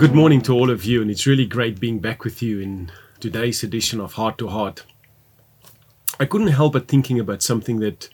good morning to all of you, and it's really great being back with you in today's edition of Heart to Heart. I couldn't help but thinking about something that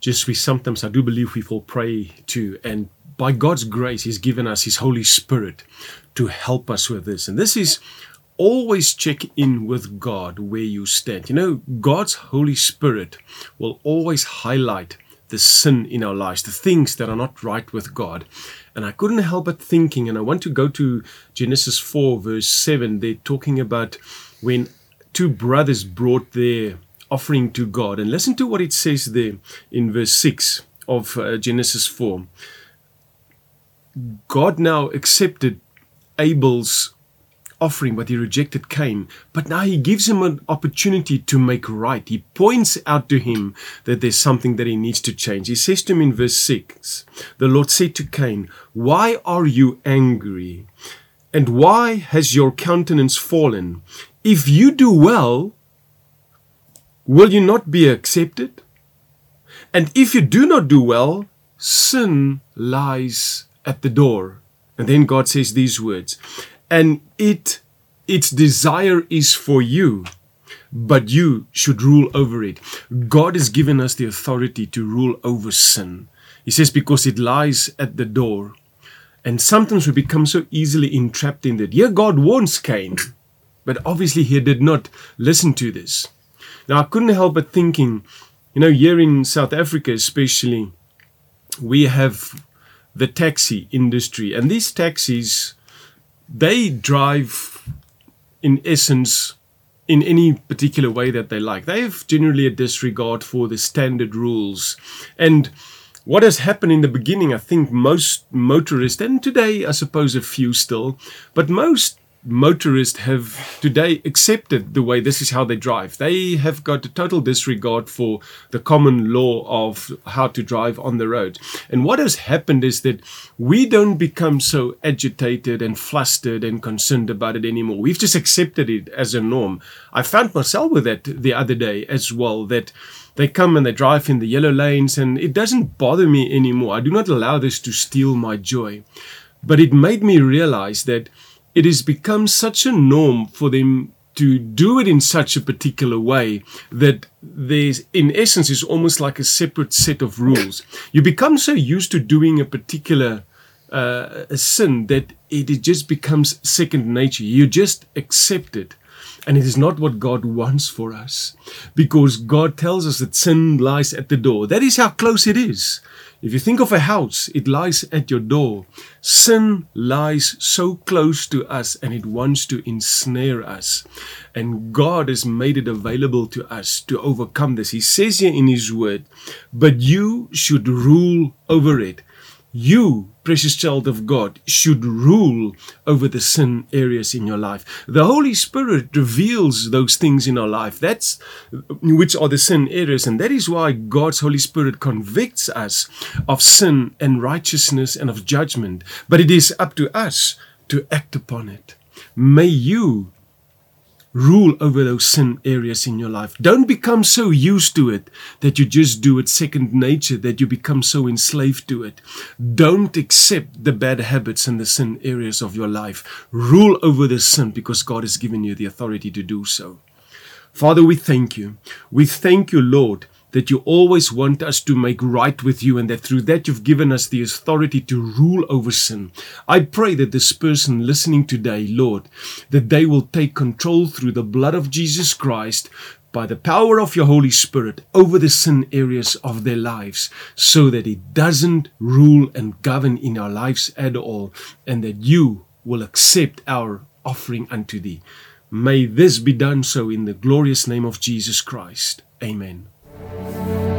just we sometimes, I do believe, we fall prey to, and by God's grace, He's given us His Holy Spirit to help us with this. And this is always check in with God where you stand. You know, God's Holy Spirit will always highlight the sin in our lives, the things that are not right with God. And I couldn't help but thinking, and I want to go to Genesis 4, verse 7. They're talking about when two brothers brought their offering to God. And listen to what it says there in verse 6 of uh, Genesis 4. God now accepted Abel's offering, but he rejected Cain. But now he gives him an opportunity to make right. He points out to him that there's something that he needs to change. He says to him in verse 6 The Lord said to Cain, Why are you angry? And why has your countenance fallen? If you do well, will you not be accepted? And if you do not do well, sin lies at the door. And then God says these words and it its desire is for you but you should rule over it. God has given us the authority to rule over sin. He says because it lies at the door. And sometimes we become so easily entrapped in that. Yeah god warns cain but obviously he did not listen to this. Now i couldn't help but thinking you know here in south africa especially we have the taxi industry. And these taxis they drive in essence in any particular way that they like. They have generally a disregard for the standard rules. And what has happened in the beginning, I think most motorists, and today I suppose a few still, but most motorists have today accepted the way this is how they drive. They have got a total disregard for the common law of how to drive on the road. And what has happened is that we don't become so agitated and flustered and concerned about it anymore. We've just accepted it as a norm. I found myself with that the other day as well, that they come and they drive in the yellow lanes and it doesn't bother me anymore. I do not allow this to steal my joy. But it made me realize that it has become such a norm for them to do it in such a particular way that there's in essence is almost like a separate set of rules. You become so used to doing a particular uh, a sin that it just becomes second nature. You just accept it and it is not what God wants for us because God tells us that sin lies at the door that is how close it is if you think of a house, it lies at your door. Sin lies so close to us and it wants to ensnare us. And God has made it available to us to overcome this. He says here in His Word, but you should rule over it. You, precious child of God, should rule over the sin areas in your life. The Holy Spirit reveals those things in our life. That's which are the sin areas. And that is why God's Holy Spirit convicts us of sin and righteousness and of judgment. But it is up to us to act upon it. May you rule over those sin areas in your life. Don't become so used to it that you just do it second nature, that you become so enslaved to it. Don't accept the bad habits and the sin areas of your life. Rule over the sin because God has given you the authority to do so. Father, we thank you. We thank you, Lord, that you always want us to make right with you and that through that you've given us the authority to rule over sin. I pray that this person listening today, Lord, that they will take control through the blood of Jesus Christ by the power of your Holy Spirit over the sin areas of their lives so that it doesn't rule and govern in our lives at all and that you will accept our offering unto thee. May this be done so in the glorious name of Jesus Christ. Amen.